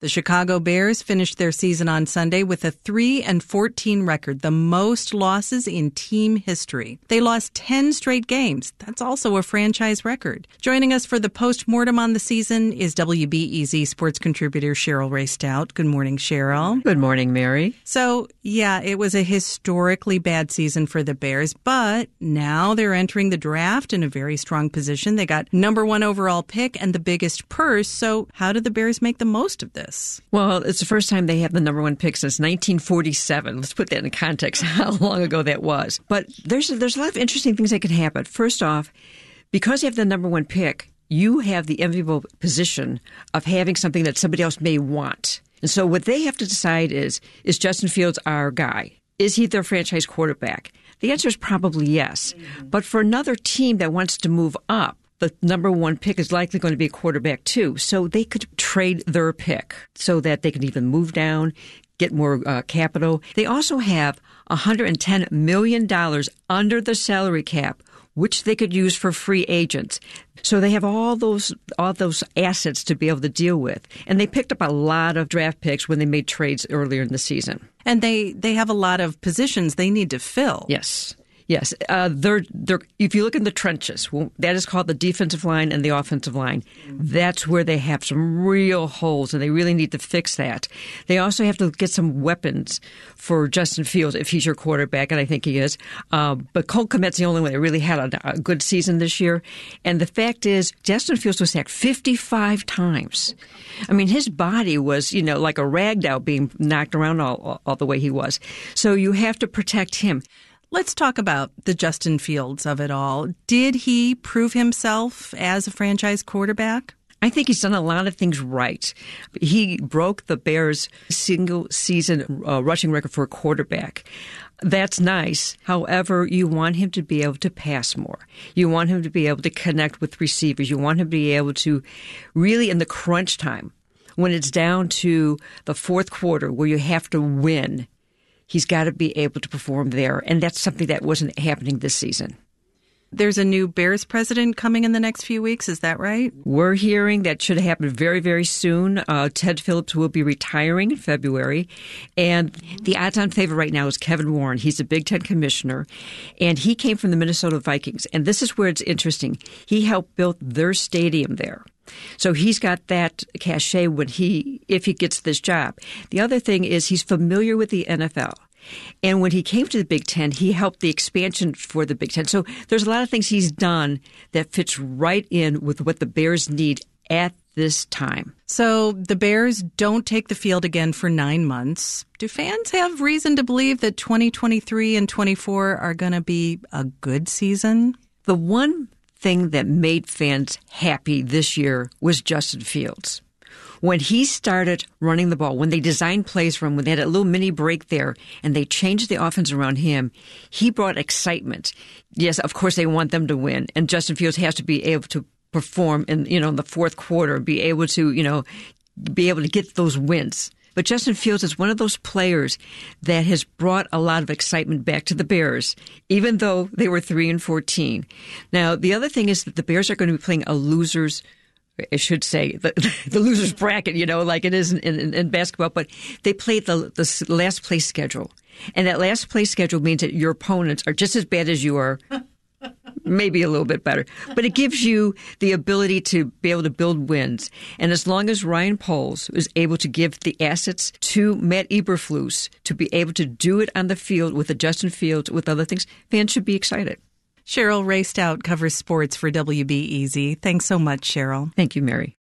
The Chicago Bears finished their season on Sunday with a 3 and 14 record, the most losses in team history. They lost 10 straight games. That's also a franchise record. Joining us for the post-mortem on the season is WBEZ sports contributor Cheryl Raye Stout. Good morning, Cheryl. Good morning, Mary. So, yeah, it was a historically bad season for the Bears, but now they're entering the draft in a very strong position. They got number 1 overall pick and the biggest purse. So, how did the Bears make the most of this? This? Well, it's the first time they have the number one pick since 1947. Let's put that in context, how long ago that was. But there's, there's a lot of interesting things that could happen. First off, because you have the number one pick, you have the enviable position of having something that somebody else may want. And so what they have to decide is, is Justin Fields our guy? Is he their franchise quarterback? The answer is probably yes. But for another team that wants to move up, the number one pick is likely going to be a quarterback too. So they could trade their pick so that they can even move down, get more uh, capital. They also have $110 million under the salary cap, which they could use for free agents. So they have all those all those assets to be able to deal with. And they picked up a lot of draft picks when they made trades earlier in the season. And they they have a lot of positions they need to fill. Yes. Yes, uh, they're they're. If you look in the trenches, well, that is called the defensive line and the offensive line. That's where they have some real holes, and they really need to fix that. They also have to get some weapons for Justin Fields if he's your quarterback, and I think he is. Uh, but Cole Kmet's the only one that really had a, a, good season this year. And the fact is, Justin Fields was sacked 55 times. I mean, his body was you know like a rag doll being knocked around all, all the way he was. So you have to protect him. Let's talk about the Justin Fields of it all. Did he prove himself as a franchise quarterback? I think he's done a lot of things right. He broke the Bears' single season uh, rushing record for a quarterback. That's nice. However, you want him to be able to pass more. You want him to be able to connect with receivers. You want him to be able to really, in the crunch time, when it's down to the fourth quarter where you have to win, he's got to be able to perform there. And that's something that wasn't happening this season. There's a new Bears president coming in the next few weeks. Is that right? We're hearing that should happen very, very soon. Uh, Ted Phillips will be retiring in February. And the odds on favorite right now is Kevin Warren. He's a Big Ten commissioner. And he came from the Minnesota Vikings. And this is where it's interesting. He helped build their stadium there. So he's got that cachet when he, if he gets this job. The other thing is he's familiar with the NFL. And when he came to the Big Ten, he helped the expansion for the Big Ten. So there's a lot of things he's done that fits right in with what the Bears need at this time. So the Bears don't take the field again for nine months. Do fans have reason to believe that 2023 and 24 are going to be a good season? The one thing that made fans happy this year was Justin Fields. When he started running the ball, when they designed plays for him, when they had a little mini break there and they changed the offense around him, he brought excitement. Yes, of course they want them to win, and Justin Fields has to be able to perform in you know in the fourth quarter, be able to you know be able to get those wins. But Justin Fields is one of those players that has brought a lot of excitement back to the Bears, even though they were 3 and 14. Now, the other thing is that the Bears are going to be playing a loser's I should say the, the losers bracket, you know, like it is in, in, in basketball, but they play the, the last place schedule. And that last place schedule means that your opponents are just as bad as you are, maybe a little bit better. But it gives you the ability to be able to build wins. And as long as Ryan Poles is able to give the assets to Matt Eberflus to be able to do it on the field with the Justin Fields, with other things, fans should be excited. Cheryl Raye Stout covers sports for WBEZ. Thanks so much, Cheryl. Thank you, Mary.